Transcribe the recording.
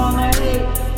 all night.